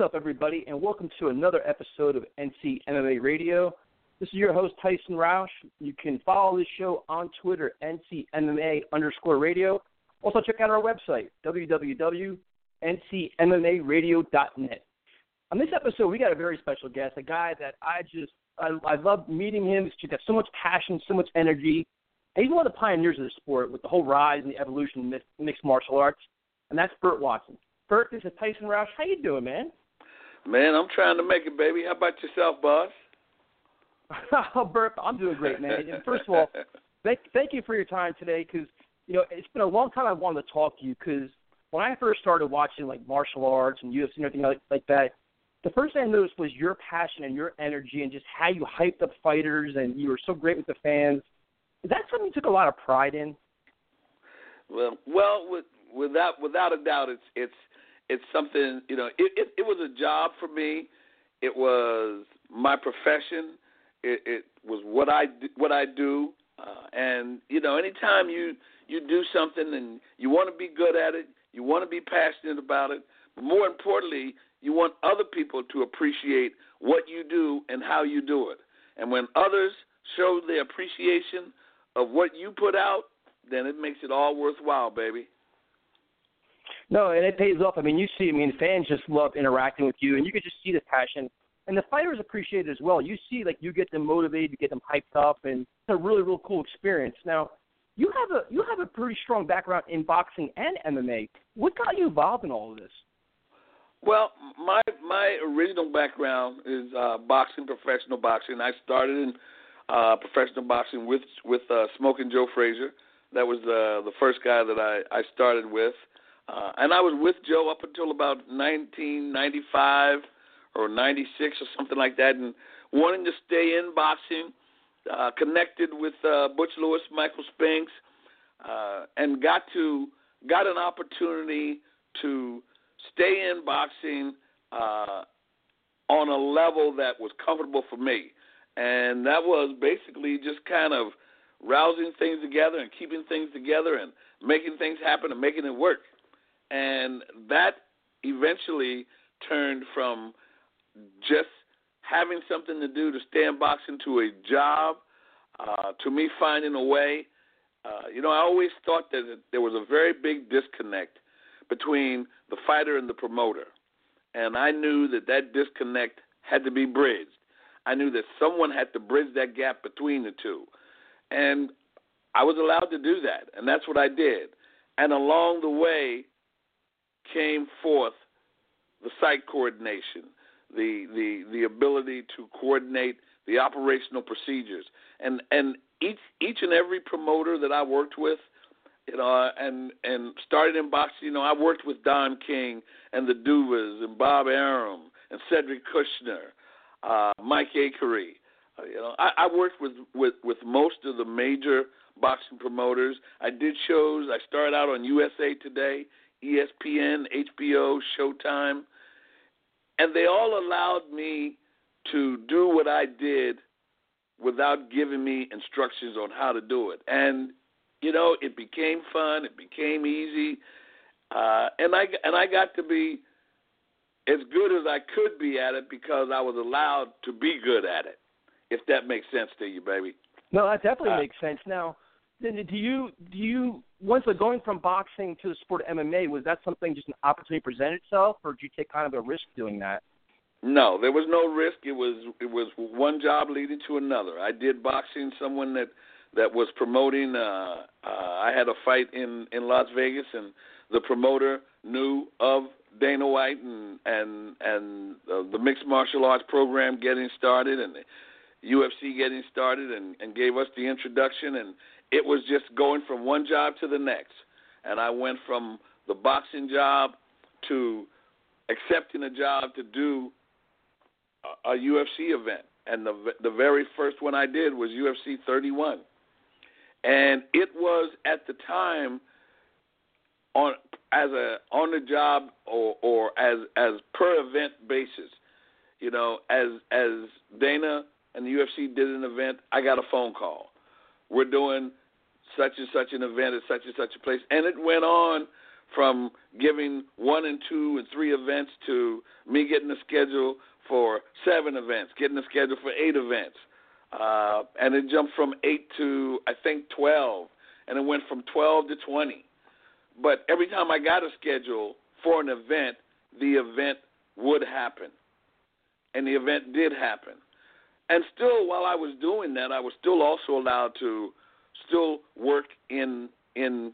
What's up, everybody, and welcome to another episode of NC MMA Radio. This is your host, Tyson Roush. You can follow this show on Twitter, NC NCMMA underscore radio. Also, check out our website, www.ncmmaradio.net. On this episode, we got a very special guest, a guy that I just, I, I love meeting him. He's got so much passion, so much energy. And he's one of the pioneers of the sport with the whole rise and the evolution of mixed- mixed martial arts, and that's Burt Watson. Burt, this is Tyson Roush. How you doing, man? Man, I'm trying to make it, baby. How about yourself, boss? oh, I'm doing great, man. And first of all, thank thank you for your time today because you know it's been a long time I've wanted to talk to you because when I first started watching like martial arts and UFC and everything like like that, the first thing I noticed was your passion and your energy and just how you hyped up fighters and you were so great with the fans. Is that something you took a lot of pride in? Well, well, with, without without a doubt, it's it's it's something. You know, it, it it was a job for me. It was my profession. It, it was what I what I do. Uh, and you know, anytime you you do something and you want to be good at it, you want to be passionate about it, but more importantly, you want other people to appreciate what you do and how you do it. And when others show their appreciation of what you put out, then it makes it all worthwhile, baby. No, and it pays off. I mean, you see, I mean, fans just love interacting with you, and you can just see the passion. And the fighters appreciate it as well. You see, like, you get them motivated, you get them hyped up, and it's a really, really cool experience. Now, you have a you have a pretty strong background in boxing and MMA. What got you involved in all of this? Well, my my original background is uh, boxing, professional boxing. I started in uh, professional boxing with with uh, Smoking Joe Frazier. That was uh, the first guy that I I started with, uh, and I was with Joe up until about 1995 or 96 or something like that, and wanting to stay in boxing. Uh, connected with uh, Butch Lewis, Michael Spinks, uh, and got to got an opportunity to stay in boxing uh, on a level that was comfortable for me, and that was basically just kind of rousing things together and keeping things together and making things happen and making it work, and that eventually turned from just having something to do to stay in boxing to a job, uh, to me finding a way. Uh, you know, I always thought that there was a very big disconnect between the fighter and the promoter. And I knew that that disconnect had to be bridged. I knew that someone had to bridge that gap between the two. And I was allowed to do that. And that's what I did. And along the way came forth the site coordination, the the the ability to coordinate the operational procedures. And and each each and every promoter that I worked with you know and and started in boxing you know I worked with Don King and the Duvas and Bob Arum and Cedric Kushner uh Mike Acri. Uh, you know I, I worked with with with most of the major boxing promoters. I did shows. I started out on USA Today ESPN HBO Showtime and they all allowed me to do what I did without giving me instructions on how to do it. And you know, it became fun. It became easy, uh, and I and I got to be as good as I could be at it because I was allowed to be good at it. If that makes sense to you, baby. No, that definitely Uh, makes sense. Now, do you do you once going from boxing to the sport of MMA was that something just an opportunity presented itself, or did you take kind of a risk doing that? No, there was no risk. It was it was one job leading to another. I did boxing. Someone that that was promoting. Uh, uh, I had a fight in in Las Vegas, and the promoter knew of Dana White and and and uh, the mixed martial arts program getting started and the UFC getting started and and gave us the introduction and it was just going from one job to the next and I went from the boxing job to accepting a job to do a, UFC event and the the very first one I did was UFC 31 and it was at the time on as a on the job or or as as per event basis. You know, as as Dana and the UFC did an event, I got a phone call. We're doing such and such an event at such and such a place, and it went on from giving one and two and three events to me getting a schedule for seven events, getting a schedule for eight events, uh, and it jumped from eight to I think twelve, and it went from twelve to twenty but every time I got a schedule for an event, the event would happen. And the event did happen. And still, while I was doing that, I was still also allowed to still work in in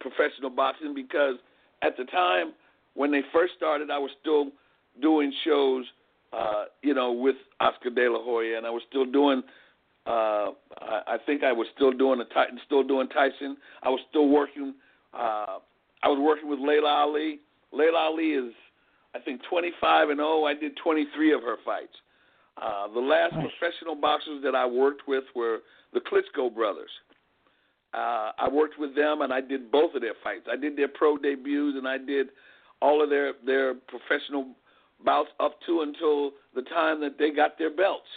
professional boxing because at the time when they first started, I was still doing shows, uh, you know, with Oscar De La Hoya, and I was still doing. Uh, I, I think I was still doing a Titan, still doing Tyson. I was still working uh, I was working with Laila Ali. Laila Ali is, I think, 25 and 0. I did 23 of her fights. Uh, the last nice. professional boxers that I worked with were the Klitschko brothers. Uh, I worked with them, and I did both of their fights. I did their pro debuts, and I did all of their their professional bouts up to until the time that they got their belts,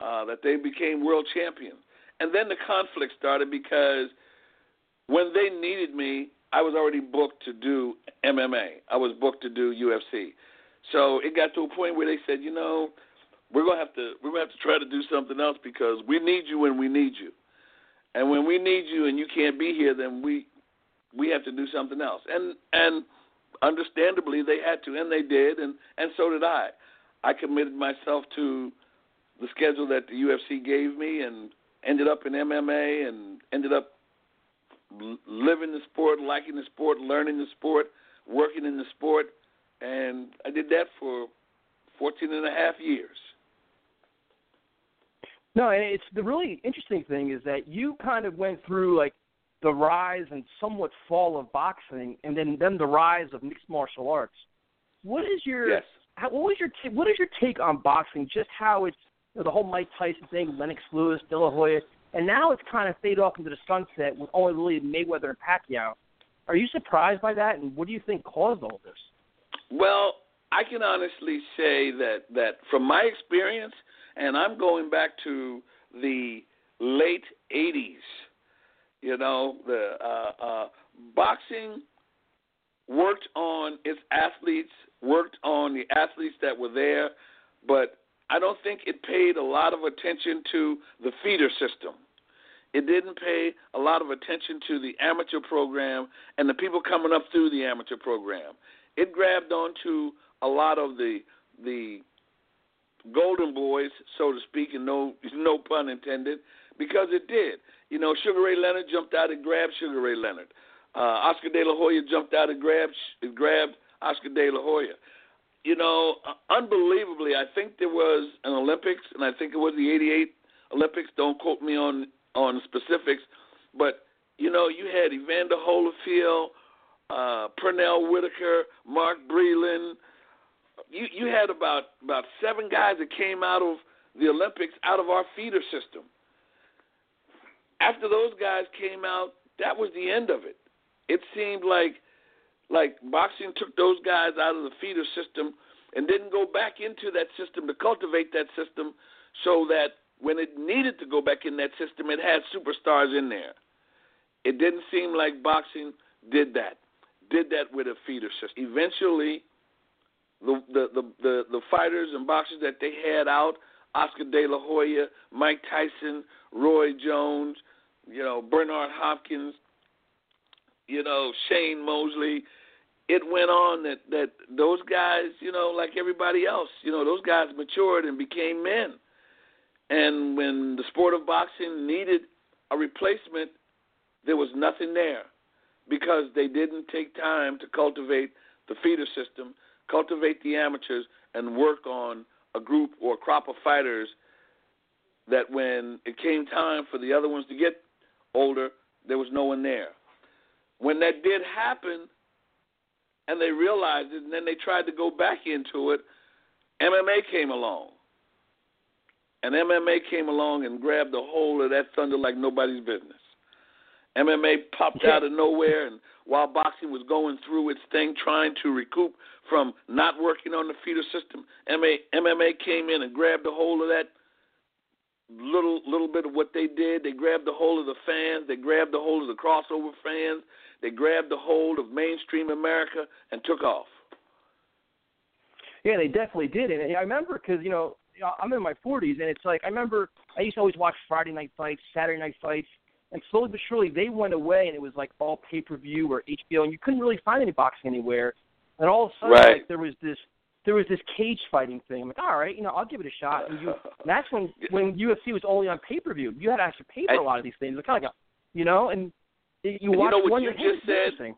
uh, that they became world champions. And then the conflict started because when they needed me, I was already booked to do MMA. I was booked to do UFC. So it got to a point where they said, you know, we're gonna have to we're gonna have to try to do something else because we need you when we need you, and when we need you and you can't be here, then we we have to do something else. And and understandably they had to, and they did, and and so did I. I committed myself to the schedule that the UFC gave me, and ended up in MMA, and ended up living the sport, liking the sport, learning the sport, working in the sport, and I did that for 14 and a half years. No, and it's the really interesting thing is that you kind of went through like the rise and somewhat fall of boxing, and then then the rise of mixed martial arts. What is your yes. how, what was your t- what is your take on boxing? Just how it's you know, the whole Mike Tyson thing, Lennox Lewis, De La Hoya. And now it's kind of fade off into the sunset with only really Mayweather and Pacquiao. Are you surprised by that? And what do you think caused all this? Well, I can honestly say that that from my experience, and I'm going back to the late '80s. You know, the uh, uh, boxing worked on its athletes, worked on the athletes that were there, but I don't think it paid a lot of attention to the feeder system. It didn't pay a lot of attention to the amateur program and the people coming up through the amateur program. It grabbed onto a lot of the the golden boys, so to speak, and no no pun intended, because it did. You know, Sugar Ray Leonard jumped out and grabbed Sugar Ray Leonard. Uh, Oscar De La Hoya jumped out and grabbed grabbed Oscar De La Hoya you know, uh, unbelievably, I think there was an Olympics, and I think it was the '88 Olympics. Don't quote me on on specifics, but you know, you had Evander Holyfield, uh, Pernell Whitaker, Mark Breland. You you had about about seven guys that came out of the Olympics out of our feeder system. After those guys came out, that was the end of it. It seemed like like boxing took those guys out of the feeder system and didn't go back into that system to cultivate that system so that when it needed to go back in that system, it had superstars in there. It didn't seem like boxing did that, did that with a feeder system. Eventually, the the the the, fighters and boxers that they had out, Oscar De La Hoya, Mike Tyson, Roy Jones, you know Bernard Hopkins, you know Shane Mosley, it went on that that those guys, you know, like everybody else, you know, those guys matured and became men. And when the sport of boxing needed a replacement, there was nothing there because they didn't take time to cultivate the feeder system, cultivate the amateurs, and work on a group or a crop of fighters that when it came time for the other ones to get older, there was no one there. When that did happen, and they realized it, and then they tried to go back into it, MMA came along. And MMA came along and grabbed a hold of that thunder like nobody's business. MMA popped out of nowhere, and while boxing was going through its thing, trying to recoup from not working on the feeder system, MMA came in and grabbed a hold of that little little bit of what they did. They grabbed a hold of the fans. They grabbed a hold of the crossover fans. They grabbed a hold of mainstream America and took off. Yeah, they definitely did, and I remember because you know I'm in my 40s, and it's like I remember I used to always watch Friday night fights, Saturday night fights, and slowly but surely they went away, and it was like all pay per view or HBO, and you couldn't really find any boxing anywhere. And all of a sudden, right. like there was this there was this cage fighting thing. I'm like, all right, you know, I'll give it a shot. And, you, and that's when when UFC was only on pay per view. You had to actually pay for a lot of these things. It's kind of like, you know, and you and watch you know what one. you just said.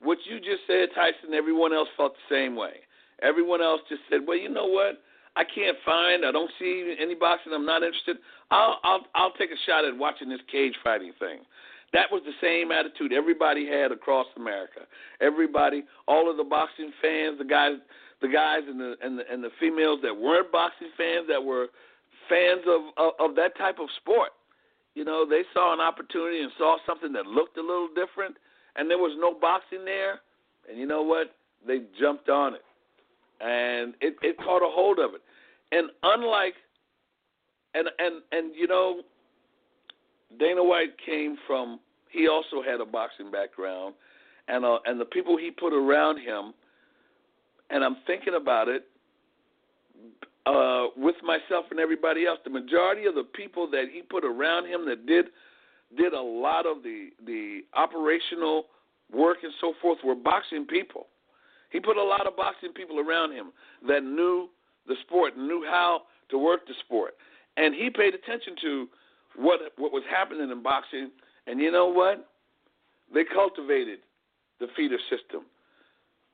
What you just said, Tyson. Everyone else felt the same way. Everyone else just said, well, you know what? I can't find. I don't see any boxing. I'm not interested. I'll I'll I'll take a shot at watching this cage fighting thing. That was the same attitude everybody had across America. Everybody, all of the boxing fans, the guys, the guys and the and the, and the females that weren't boxing fans, that were fans of, of of that type of sport. You know, they saw an opportunity and saw something that looked a little different, and there was no boxing there. And you know what? They jumped on it and it, it caught a hold of it. And unlike, and and and you know, Dana White came from. He also had a boxing background, and uh, and the people he put around him. And I'm thinking about it uh, with myself and everybody else. The majority of the people that he put around him that did did a lot of the the operational work and so forth were boxing people. He put a lot of boxing people around him that knew the sport, knew how to work the sport, and he paid attention to what what was happening in boxing. And you know what? They cultivated the feeder system.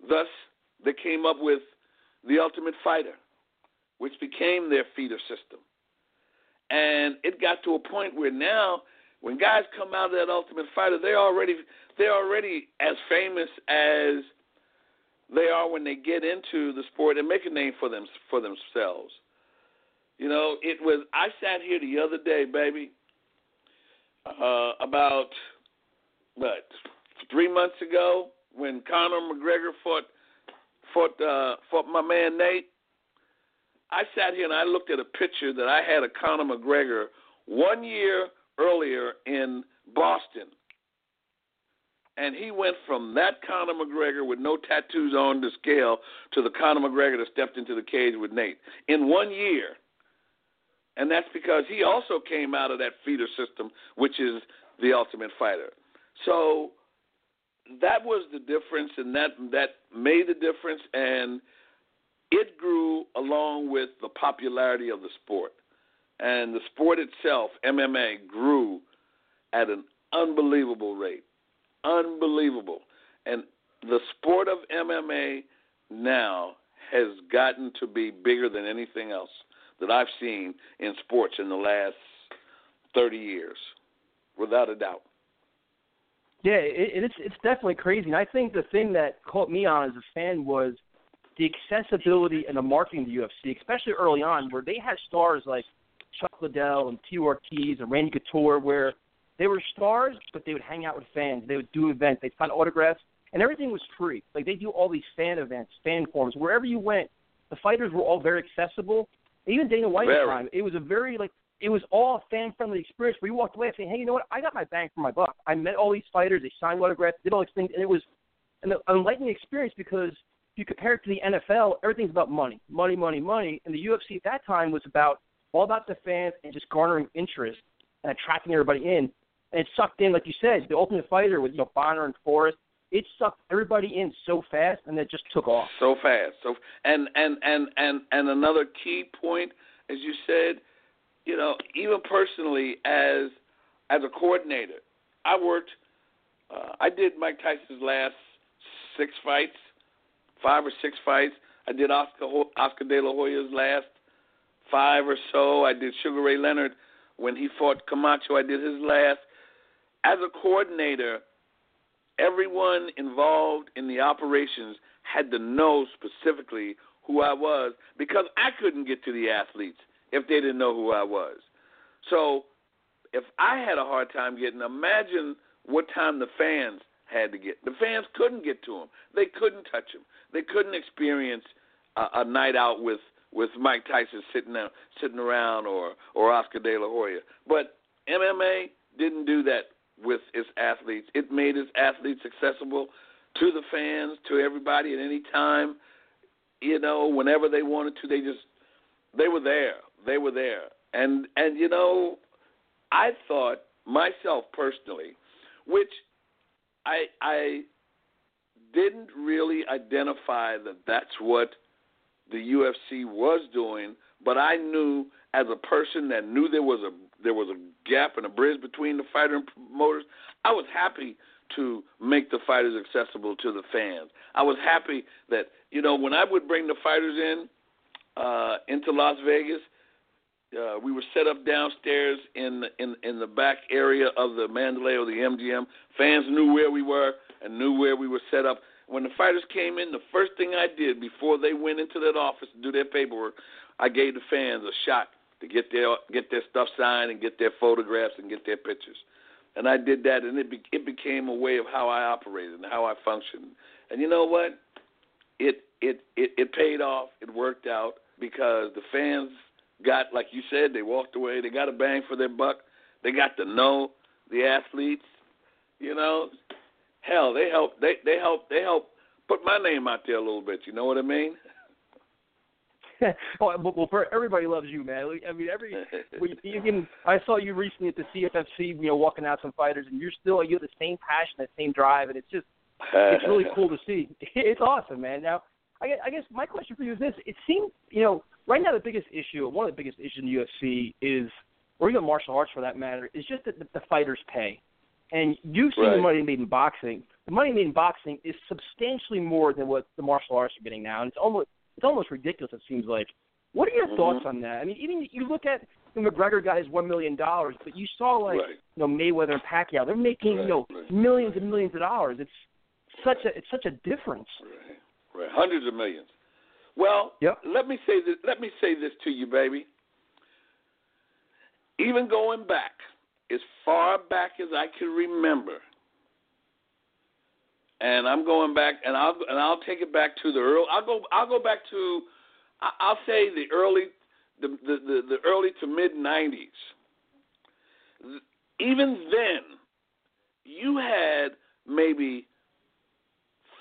Thus, they came up with the Ultimate Fighter, which became their feeder system. And it got to a point where now, when guys come out of that Ultimate Fighter, they're already they're already as famous as they are when they get into the sport and make a name for them for themselves. You know, it was. I sat here the other day, baby, uh, about what three months ago when Conor McGregor fought fought uh, fought my man Nate. I sat here and I looked at a picture that I had of Conor McGregor one year earlier in Boston and he went from that Conor McGregor with no tattoos on the scale to the Conor McGregor that stepped into the cage with Nate in one year. And that's because he also came out of that feeder system, which is the Ultimate Fighter. So that was the difference, and that that made the difference, and it grew along with the popularity of the sport, and the sport itself, MMA, grew at an unbelievable rate unbelievable. And the sport of MMA now has gotten to be bigger than anything else that I've seen in sports in the last 30 years, without a doubt. Yeah, it, it's it's definitely crazy, and I think the thing that caught me on as a fan was the accessibility and the marketing of the UFC, especially early on, where they had stars like Chuck Liddell and T. Ortiz and Randy Couture, where they were stars, but they would hang out with fans. They would do events. They'd sign autographs, and everything was free. Like they do all these fan events, fan forums. Wherever you went, the fighters were all very accessible. Even Dana White's very. time, it was a very like it was all a fan friendly experience where you walked away saying, Hey, you know what? I got my bang for my buck. I met all these fighters, they signed autographs, did all these things, and it was an enlightening experience because if you compare it to the NFL, everything's about money. Money, money, money. And the UFC at that time was about all about the fans and just garnering interest and attracting everybody in and it sucked in, like you said, the Ultimate Fighter with you know Bonner and Forrest. It sucked everybody in so fast, and it just took off. So fast. So and and and and and another key point, as you said, you know, even personally as as a coordinator, I worked. Uh, I did Mike Tyson's last six fights five or six fights. I did Oscar Oscar De La Hoya's last five or so. I did Sugar Ray Leonard when he fought Camacho. I did his last. As a coordinator, everyone involved in the operations had to know specifically who I was because I couldn't get to the athletes if they didn't know who I was. So if I had a hard time getting, imagine what time the fans had to get. The fans couldn't get to him. They couldn't touch him. They couldn't experience a, a night out with with Mike Tyson sitting there, sitting around or or Oscar De La Hoya. But MMA didn't do that with its athletes. It made its athletes accessible to the fans, to everybody at any time. You know, whenever they wanted to, they just they were there. They were there. And and you know, I thought myself personally, which I I didn't really identify that that's what the UFC was doing, but I knew as a person that knew there was a there was a gap and a bridge between the fighter and promoters, I was happy to make the fighters accessible to the fans. I was happy that you know when I would bring the fighters in uh, into Las Vegas, uh, we were set up downstairs in in in the back area of the Mandalay or the MGM. Fans knew where we were and knew where we were set up. When the fighters came in, the first thing I did before they went into that office to do their paperwork, I gave the fans a shot to get their get their stuff signed and get their photographs and get their pictures. And I did that, and it be, it became a way of how I operated and how I functioned. And you know what? It it it, it paid off. It worked out because the fans got, like you said, they walked away. They got a bang for their buck. They got to know the athletes. You know, hell, they help. They they help. They help put my name out there a little bit. You know what I mean? Oh, well, well, everybody loves you, man. I mean, every even I saw you recently at the CFFC, you know, walking out some fighters, and you're still you have the same passion, that same drive, and it's just it's really cool to see. It's awesome, man. Now, I guess, I guess my question for you is this: It seems, you know, right now the biggest issue, one of the biggest issues in the UFC is, or even martial arts for that matter, is just that the, the fighters pay. And you've seen right. the money made in boxing. The money made in boxing is substantially more than what the martial arts are getting now, and it's almost it's almost ridiculous. It seems like. What are your mm-hmm. thoughts on that? I mean, even you look at the McGregor got his one million dollars, but you saw like right. you know Mayweather and Pacquiao, they're making right. you know right. millions and millions of dollars. It's such a it's such a difference. Right, right, hundreds of millions. Well, yep. let me say this. Let me say this to you, baby. Even going back as far back as I can remember, and I'm going back, and I'll and I'll take it back to the early. I'll go. I'll go back to. I'll say the early, the the the, the early to mid '90s. Even then, you had maybe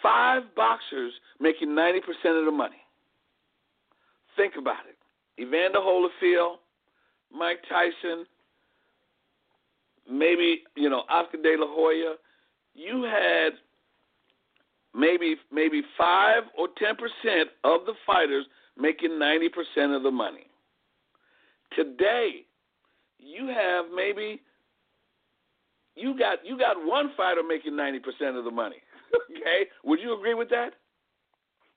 five boxers making 90% of the money. Think about it. Evander Holyfield, Mike Tyson, maybe, you know, Oscar De La Hoya. You had maybe maybe 5 or 10% of the fighters making 90% of the money. Today, you have maybe you got you got one fighter making 90% of the money. okay? Would you agree with that?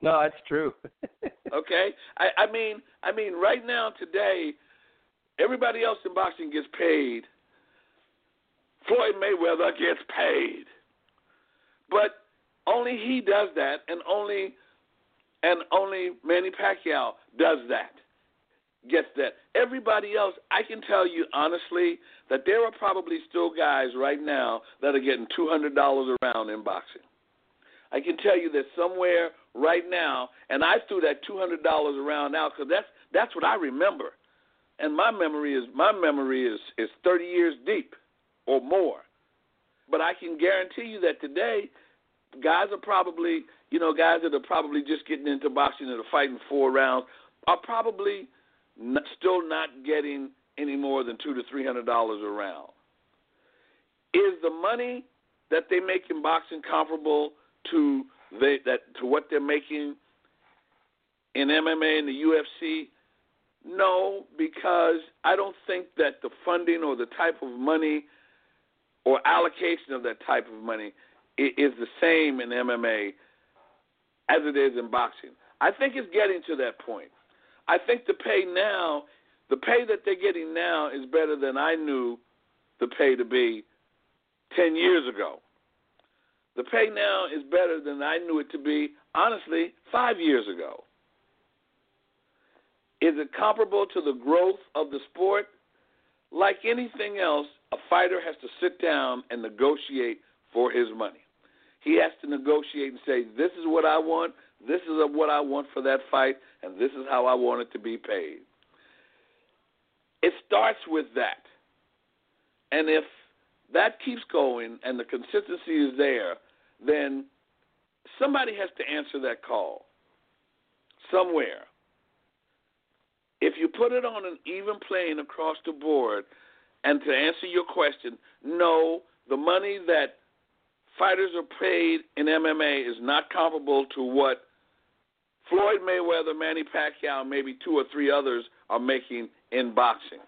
No, that's true. okay? I, I mean I mean right now today everybody else in boxing gets paid. Floyd Mayweather gets paid. But only he does that and only and only Manny Pacquiao does that. Gets that. Everybody else, I can tell you honestly that there are probably still guys right now that are getting two hundred dollars around in boxing. I can tell you that somewhere right now, and I threw that two hundred dollars around now because that's that's what I remember, and my memory is my memory is is thirty years deep or more. But I can guarantee you that today, guys are probably you know guys that are probably just getting into boxing and are fighting four rounds are probably not, still not getting any more than two to three hundred dollars a round. Is the money that they make in boxing comparable to they, that to what they're making in MMA and the UFC? No, because I don't think that the funding or the type of money or allocation of that type of money is the same in MMA as it is in boxing. I think it's getting to that point. I think the pay now, the pay that they're getting now is better than I knew the pay to be 10 years ago. The pay now is better than I knew it to be, honestly, five years ago. Is it comparable to the growth of the sport? Like anything else, a fighter has to sit down and negotiate for his money. He has to negotiate and say, This is what I want, this is what I want for that fight, and this is how I want it to be paid. It starts with that. And if that keeps going and the consistency is there, then somebody has to answer that call somewhere. If you put it on an even plane across the board, and to answer your question, no, the money that fighters are paid in MMA is not comparable to what Floyd Mayweather, Manny Pacquiao, maybe two or three others are making in boxing.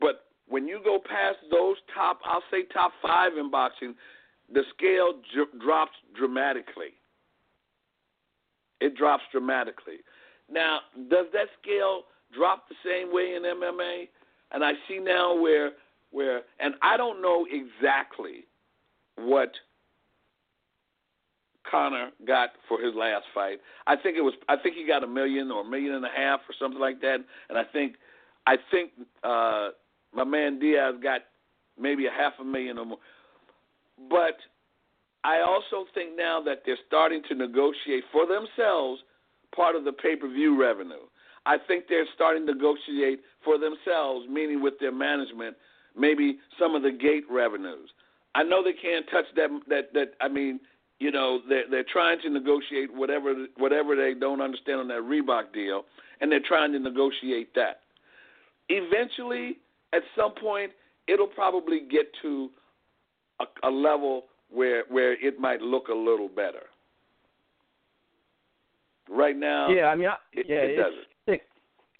But when you go past those top, I'll say top five in boxing, the scale j- drops dramatically. It drops dramatically. Now, does that scale drop the same way in MMA? And I see now where where and I don't know exactly what Conor got for his last fight. I think it was I think he got a million or a million and a half or something like that. And I think I think uh my man Diaz got maybe a half a million or more. But I also think now that they're starting to negotiate for themselves part of the pay per view revenue. I think they're starting to negotiate for themselves, meaning with their management, maybe some of the gate revenues. I know they can't touch that. That that I mean, you know, they're they're trying to negotiate whatever whatever they don't understand on that Reebok deal, and they're trying to negotiate that. Eventually, at some point, it'll probably get to a, a level where where it might look a little better. Right now, yeah, I mean, I, it, yeah, it doesn't.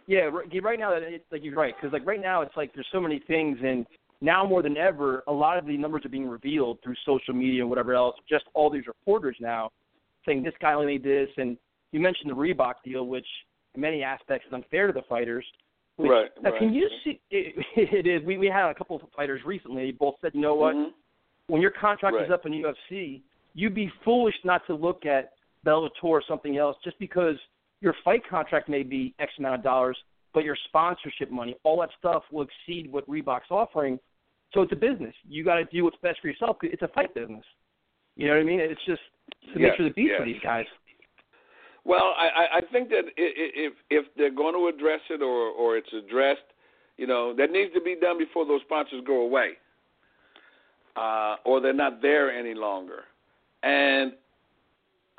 Yeah, right, now, it's like you're right because like right now, it's like there's so many things, and now more than ever, a lot of the numbers are being revealed through social media and whatever else. Just all these reporters now saying this guy only made this, and you mentioned the Reebok deal, which in many aspects is unfair to the fighters. Which, Right, Now, right. can you see? It, it is. We we had a couple of fighters recently. Both said, you know what? Mhm. when your contract Right. is up in UFC, you'd be foolish not to look at Bellator or something else just because your fight contract may be X amount of dollars, but your sponsorship money, all that stuff will exceed what Reebok's offering. So it's a business. You got to do what's best for yourself. It's a fight business. You know what I mean? It's just the Yes, nature of the beast for these guys. Well, I, I- think that if if they're going to address it or or it's addressed, you know, that needs to be done before those sponsors go away, uh, or they're not there any longer. And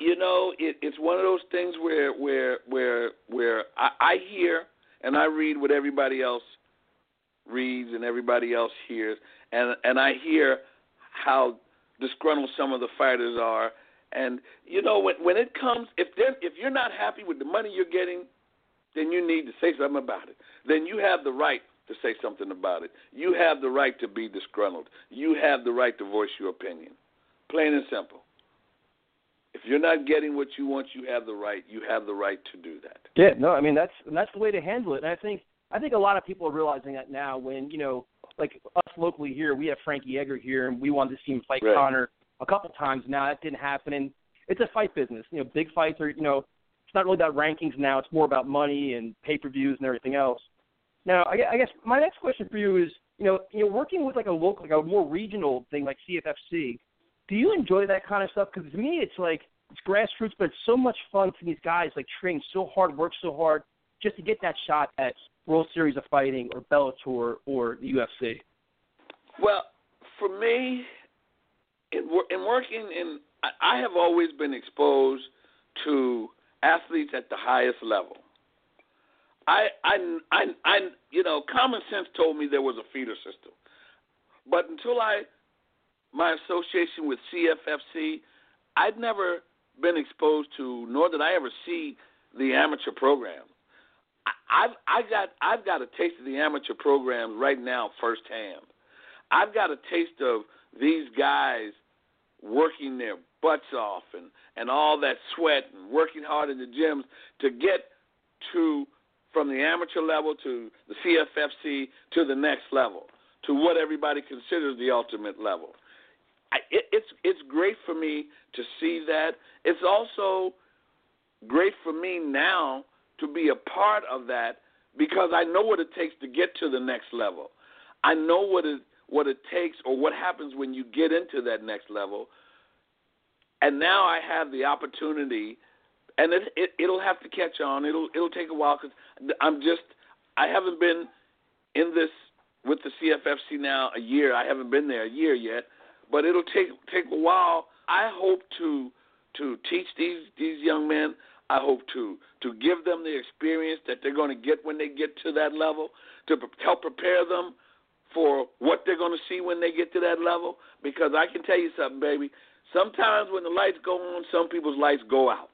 you know, it, it's one of those things where where where where I, I hear and I read what everybody else reads and everybody else hears, and and I hear how disgruntled some of the fighters are. And you know, when when it comes, if they're, if you're not happy with the money you're getting, then you need to say something about it. Then you have the right to say something about it. You have the right to be disgruntled. You have the right to voice your opinion. Plain and simple. If you're not getting what you want, you have the right. You have the right to do that. Yeah, no, I mean that's and that's the way to handle it. And I think I think a lot of people are realizing that now. When you know, like us locally here, we have Frankie Edgar here, and we wanted to see him fight Right. Conor a couple times now. That didn't happen, and it's a fight business. You know, big fights are you know, it's not really about rankings now. It's more about money and pay per views and everything else. Now, I I guess my next question for you is, you know, you know, working with like a local, like a more regional thing like CFFC. Do you enjoy that kind of stuff? Because to me, it's like it's grassroots, but it's so much fun for these guys like train so hard, work so hard, just to get that shot at World Series of Fighting or Bellator or the UFC. Well, for me, in, in working in, I, have always been exposed to athletes at the highest level. I, I, I, I, you know, common sense told me there was a feeder system, but until I, my association with CFFC, I'd never been exposed to, nor did I ever see the amateur program. I've I got I've got a taste of the amateur programs right now firsthand. I've got a taste of these guys working their butts off and and all that sweat and working hard in the gyms to get to from the amateur level to the CFFC to the next level to what everybody considers the ultimate level. I, it, it's it's great for me to see that. It's also great for me now to be a part of that because I know what it takes to get to the next level. I know what it what it takes or what happens when you get into that next level. And now I have the opportunity, and it, it it'll have to catch on. It'll it'll take a while because I'm just I haven't been in this with the CFFC now a year. I haven't been there a year yet, but it'll take take a while. I hope to to teach these these young men. I hope to to give them the experience that they're going to get when they get to that level, to help prepare them for what they're going to see when they get to that level. Because I can tell you something, baby. Sometimes when the lights go on, some people's lights go out.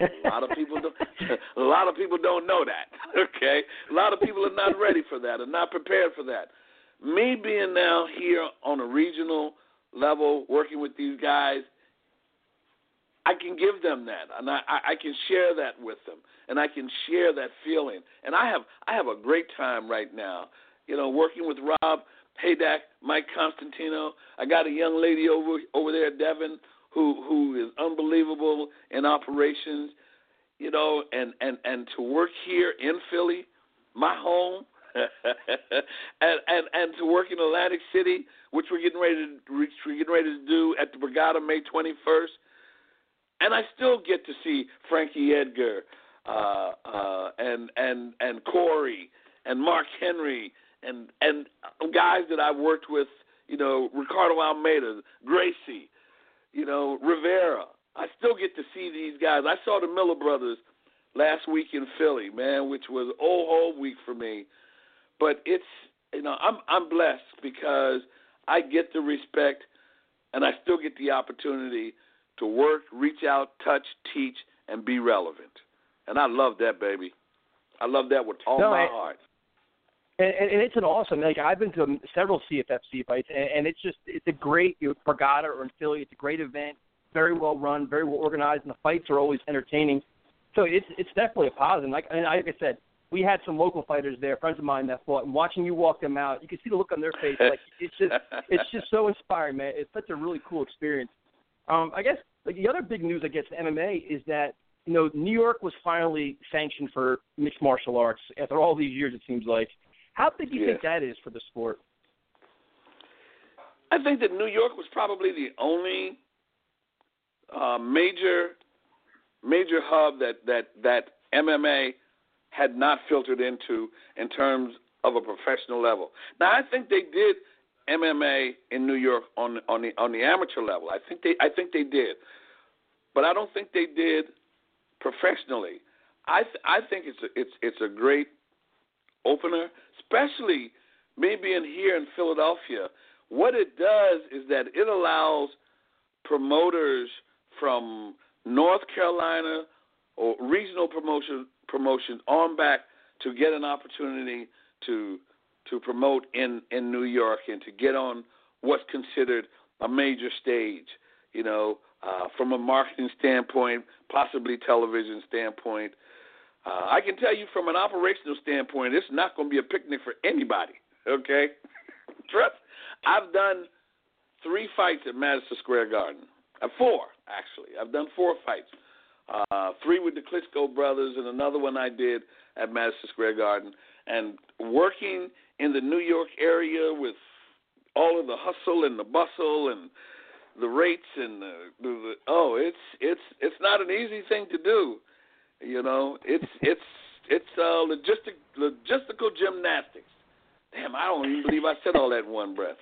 a lot of people don't. a lot of people don't know that. Okay, a lot of people are not ready for that, are not prepared for that. Me being now here on a regional level, working with these guys, I can give them that, and I, I can share that with them, and I can share that feeling. And I have I have a great time right now. You know, working with Rob Haydak, Mike Constantino. I got a young lady over over there, Devin, who who is unbelievable in operations. You know, and and and to work here in Philly, my home. and, and and to work in Atlantic City, which we're getting ready to which we're getting ready to do at the Borgata May 21st and I still get to see Frankie Edgar uh, uh, and and and Corey and Mark Henry and and guys that I've worked with, you know, Ricardo Almeida, Gracie, you know, Rivera. I still get to see these guys. I saw the Miller brothers last week in Philly, man, which was oh whole week for me. But it's you know, I'm I'm blessed because I get the respect and I still get the opportunity to work, reach out, touch, teach, and be relevant. And I love that, baby. I love that with all no, my and, heart. And, and it's an awesome. Like I've been to several CFFC fights, and, and it's just it's a great you know, Borgata or in Philly. It's a great event, very well run, very well organized, and the fights are always entertaining. So it's it's definitely a positive. Like and like I said, we had some local fighters there, friends of mine that fought, and watching you walk them out, you can see the look on their face. Like it's just it's just so inspiring, man. It's such a really cool experience. Um, I guess like the other big news, I guess, MMA is that you know New York was finally sanctioned for mixed martial arts after all these years. It seems like. How big do you think that is for the sport? I think that New York was probably the only uh, major major hub that that that MMA had not filtered into in terms of a professional level. Now I think they did MMA in New York on on the on the amateur level. I think they I think they did, but I don't think they did professionally. I th- I think it's a, it's it's a great opener, especially me being here in Philadelphia. What it does is that it allows promoters from North Carolina or regional promotion promotions on back to get an opportunity to to promote in in New York and to get on what's considered a major stage. You know, uh, from a marketing standpoint, possibly television standpoint. Uh, I can tell you from an operational standpoint, it's not going to be a picnic for anybody. Okay, trust. I've done three fights at Madison Square Garden. Uh, four actually. I've done four fights. Uh, three with the Klitschko brothers, and another one I did at Madison Square Garden. And working in the New York area with all of the hustle and the bustle and the rates and the, the, oh, it's it's it's not an easy thing to do. You know, it's it's it's uh, logistic logistical gymnastics. Damn, I don't even believe I said all that in one breath.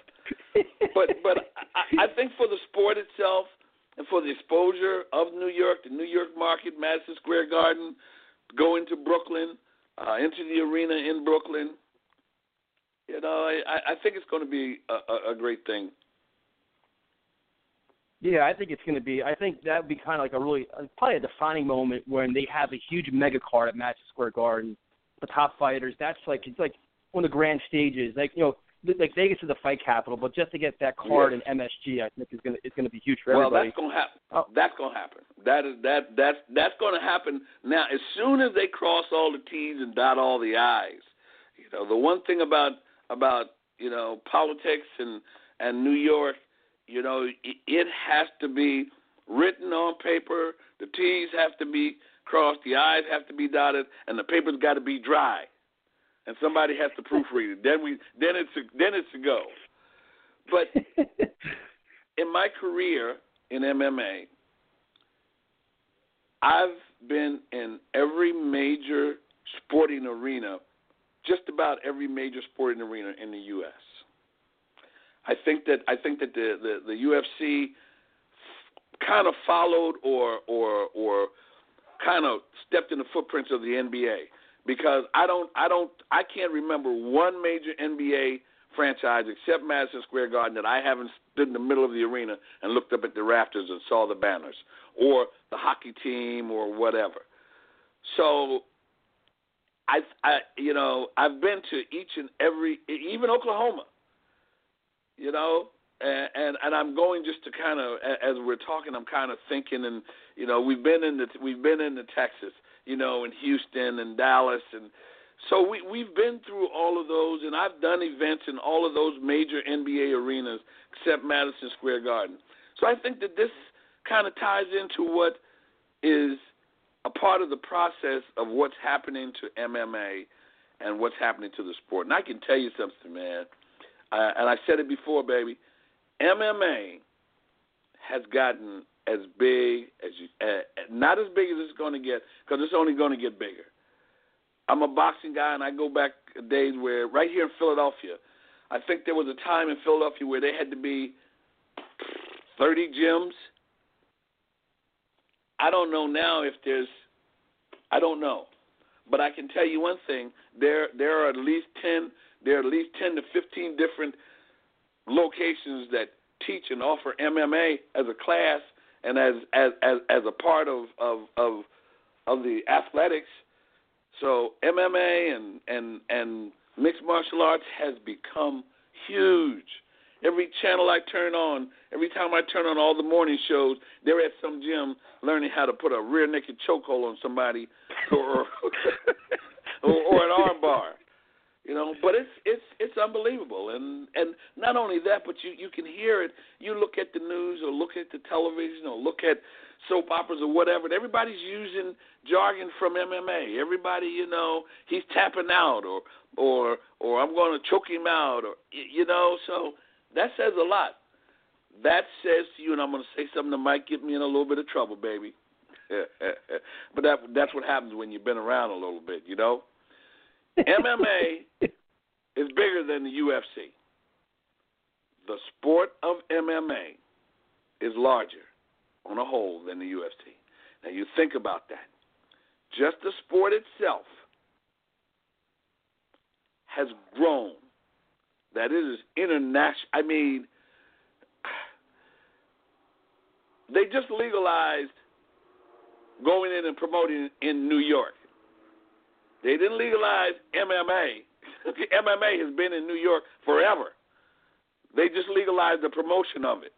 But but I, I think for the sport itself and for the exposure of New York, the New York market, Madison Square Garden, going to Brooklyn, uh, into the arena in Brooklyn, you know, I, I think it's going to be a, a, great thing. Yeah, I think it's going to be. I think that would be kind of like a really probably a defining moment when they have a huge mega card at Madison Square Garden, the top fighters. That's like it's like one of the grand stages. Like you know, like Vegas is the fight capital, but just to get that card Yes. in MSG, I think is gonna is gonna be huge for well, everybody. that's gonna happen. Oh. That's gonna happen. That is that that's that's gonna happen now. As soon as they cross all the T's and dot all the I's, you know, the one thing about about you know politics and and New York, you know, it, it has to be written on paper. The T's have to be crossed, the I's have to be dotted, and the paper's got to be dry. And somebody has to proofread it. Then we then it's a, then it's a go. But in my career in MMA, I've been in every major sporting arena, just about every major sporting arena in the U.S. I think that I think that the the, the UFC kind of followed or or or kind of stepped in the footprints of the NBA because I don't I don't I can't remember one major NBA franchise except Madison Square Garden that I haven't stood in the middle of the arena and looked up at the rafters and saw the banners or the hockey team or whatever. So I I you know I've been to each and every even Oklahoma. You know, and and, and I'm going just to kind of as we're talking, I'm kind of thinking, and you know, we've been in the we've been in the Texas, you know, in Houston and Dallas, and so we we've been through all of those, and I've done events in all of those major NBA arenas except Madison Square Garden. So I think that this kind of ties into what is a part of the process of what's happening to MMA and what's happening to the sport. And I can tell you something, man. Uh, and I said it before, baby. MMA has gotten as big as you, uh, not as big as it's going to get, because it's only going to get bigger. I'm a boxing guy, and I go back days where right here in Philadelphia, I think there was a time in Philadelphia where there had to be 30 gyms. I don't know now if there's, I don't know, but I can tell you one thing: there there are at least 10 there are at least 10 to 15 different locations that teach and offer MMA as a class and as as as, as a part of, of of of the athletics. So MMA and and and mixed martial arts has become huge. Every channel I turn on, every time I turn on all the morning shows, they're at some gym learning how to put a rear naked chokehold on somebody or or, or an arm bar. You know, but it's it's it's unbelievable, and and not only that, but you you can hear it. You look at the news or look at the television or look at soap operas or whatever. And everybody's using jargon from MMA. Everybody, you know, he's tapping out or or or I'm going to choke him out or you know. So that says a lot. That says to you, and I'm going to say something that might get me in a little bit of trouble, baby. but that that's what happens when you've been around a little bit, you know. MMA is bigger than the UFC. The sport of MMA is larger on a whole than the UFC. Now you think about that. Just the sport itself has grown. That it is international. I mean, they just legalized going in and promoting in New York. They didn't legalize MMA. MMA has been in New York forever. They just legalized the promotion of it.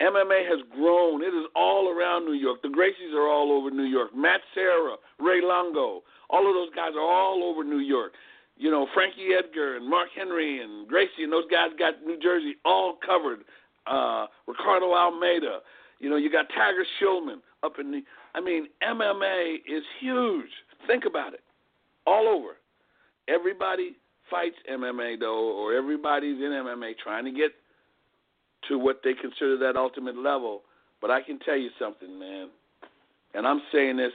MMA has grown. It is all around New York. The Gracies are all over New York. Matt Serra, Ray Longo, all of those guys are all over New York. You know, Frankie Edgar and Mark Henry and Gracie and those guys got New Jersey all covered. Uh, Ricardo Almeida. You know, you got Tiger Schulmann up in the. I mean, MMA is huge. Think about it. All over. Everybody fights MMA though, or everybody's in MMA trying to get to what they consider that ultimate level. But I can tell you something, man. And I'm saying this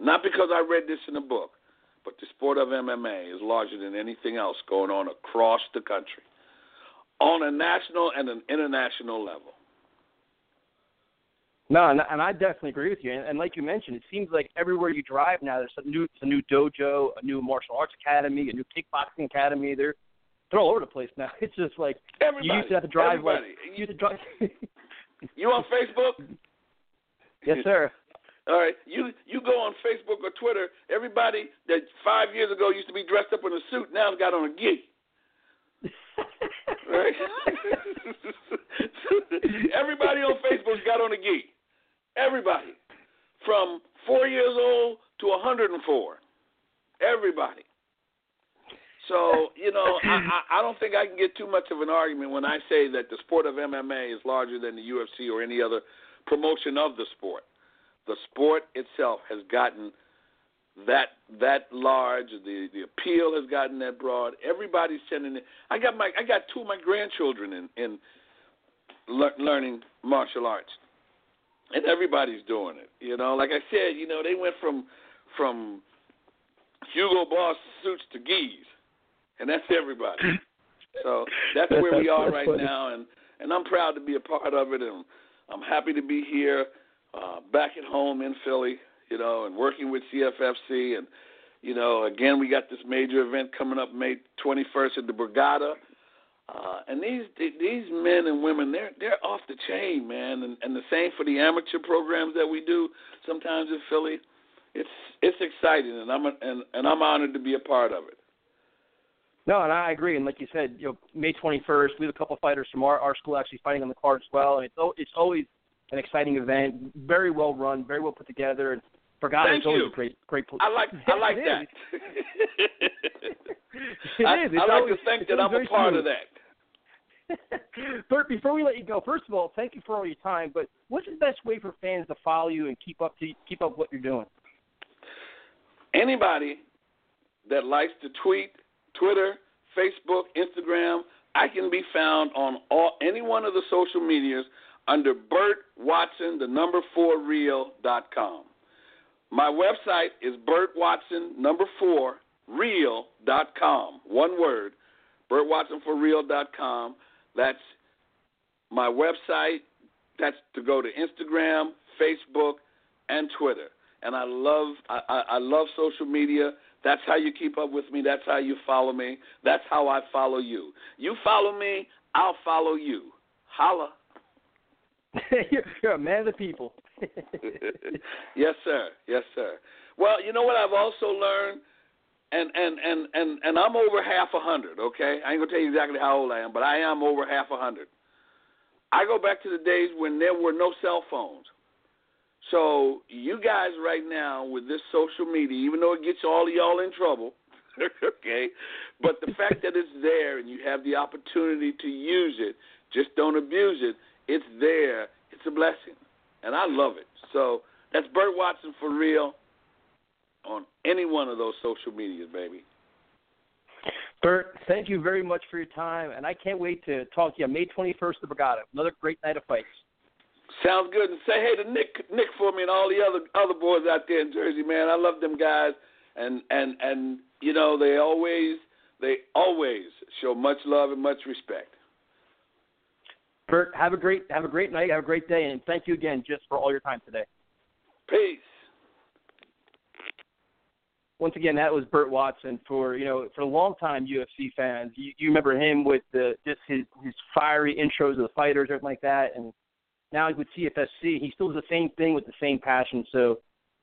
not because I read this in a book, but the sport of MMA is larger than anything else going on across the country on a national and an international level. No, and, and I definitely agree with you. And, and like you mentioned, it seems like everywhere you drive now, there's a new, a new dojo, a new martial arts academy, a new kickboxing academy. They're they're all over the place now. It's just like Everybody, you used to have to drive everybody. like you used to drive. You on Facebook? yes, sir. All right, you you go on Facebook or Twitter. Everybody that five years ago used to be dressed up in a suit now's got on a gi. Right. Everybody on Facebook got on a gi. Everybody, from four years old to 104. Everybody. So you know, I, I, don't think I can get too much of an argument when I say that the sport of MMA is larger than the UFC or any other promotion of the sport. The sport itself has gotten that that large. The the appeal has gotten that broad. Everybody's sending it. I got my I got two of my grandchildren in in le- learning martial arts, and everybody's doing it. You know, like I said, you know, they went from from Hugo Boss suits to gis, and that's everybody. So that's where we are right now, and and I'm proud to be a part of it, and I'm happy to be here, uh, back at home in Philly, you know, and working with CFFC, and you know, again we got this major event coming up May 21st at the Borgata. Uh, and these these men and women, they're they're off the chain, man. And, and the same for the amateur programs that we do sometimes in Philly it's it's exciting, and I'm a, and and I'm honored to be a part of it. No, and I agree. And like you said, you know, May 21st, we have a couple of fighters from our our school actually fighting on the card as well. And it's it's always an exciting event, very well run, very well put together. And Borgata Thank is always you. a great great place. I like I like It that. It I, is. It's I like always- to think that I'm a part very of that. Burt, before we let you go, first of all, thank you for all your time. But what's the best way for fans to follow you and keep up to keep up what you're doing? Anybody that likes to tweet, Twitter, Facebook, Instagram, I can be found on all any one of the social medias under Burt Watson, the number four real dot com. My website is Burt Watson, number four real dot com. One word, Burt Watson for real dot com. That's my website. That's to go to Instagram, Facebook, and Twitter. And I love I, I, love social media. That's how you keep up with me. That's how you follow me. That's how I follow you. You follow me, I'll follow you. Holla. you're a man of the people. yes, sir. Yes, sir. Well, you know what I've also learned, and and and and and I'm over half a hundred. Okay, I ain't gonna tell you exactly how old I am, but I am over half a hundred. I go back to the days when there were no cell phones. So you guys right now with this social media, even though it gets all of y'all in trouble, okay, but the fact that it's there and you have the opportunity to use it, just don't abuse it. It's there. It's a blessing, and I love it. So that's Burt Watson for real on any one of those social medias, baby. Burt, thank you very much for your time, and I can't wait to talk to you on May 21st at Borgata. Another great night of fights. Sounds good. And say hey to Nick, Nick for me, and all the other other boys out there in Jersey, man. I love them guys, and and and you know they always they always show much love and much respect. Burt, have a great have a great night, have a great day, and thank you again just for all your time today. Peace. Once again, that was Burt Watson for you know for a long time UFC fans. You, you remember him with the just his his fiery intros of the fighters, everything like that, and now he's with CFFC, he still does the same thing with the same passion. So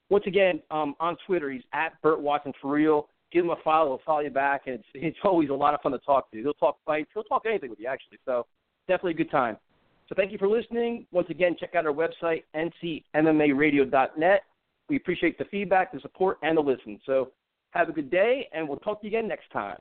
once again, um, on Twitter, he's at Burt Watson for real. Give him a follow, he'll follow you back, and it's it's always a lot of fun to talk to. He'll talk fights, he'll talk anything with you actually. So definitely a good time. So thank you for listening. Once again, check out our website, ncmmaradio.net. We appreciate the feedback, the support, and the listen. So have a good day, and we'll talk to you again next time.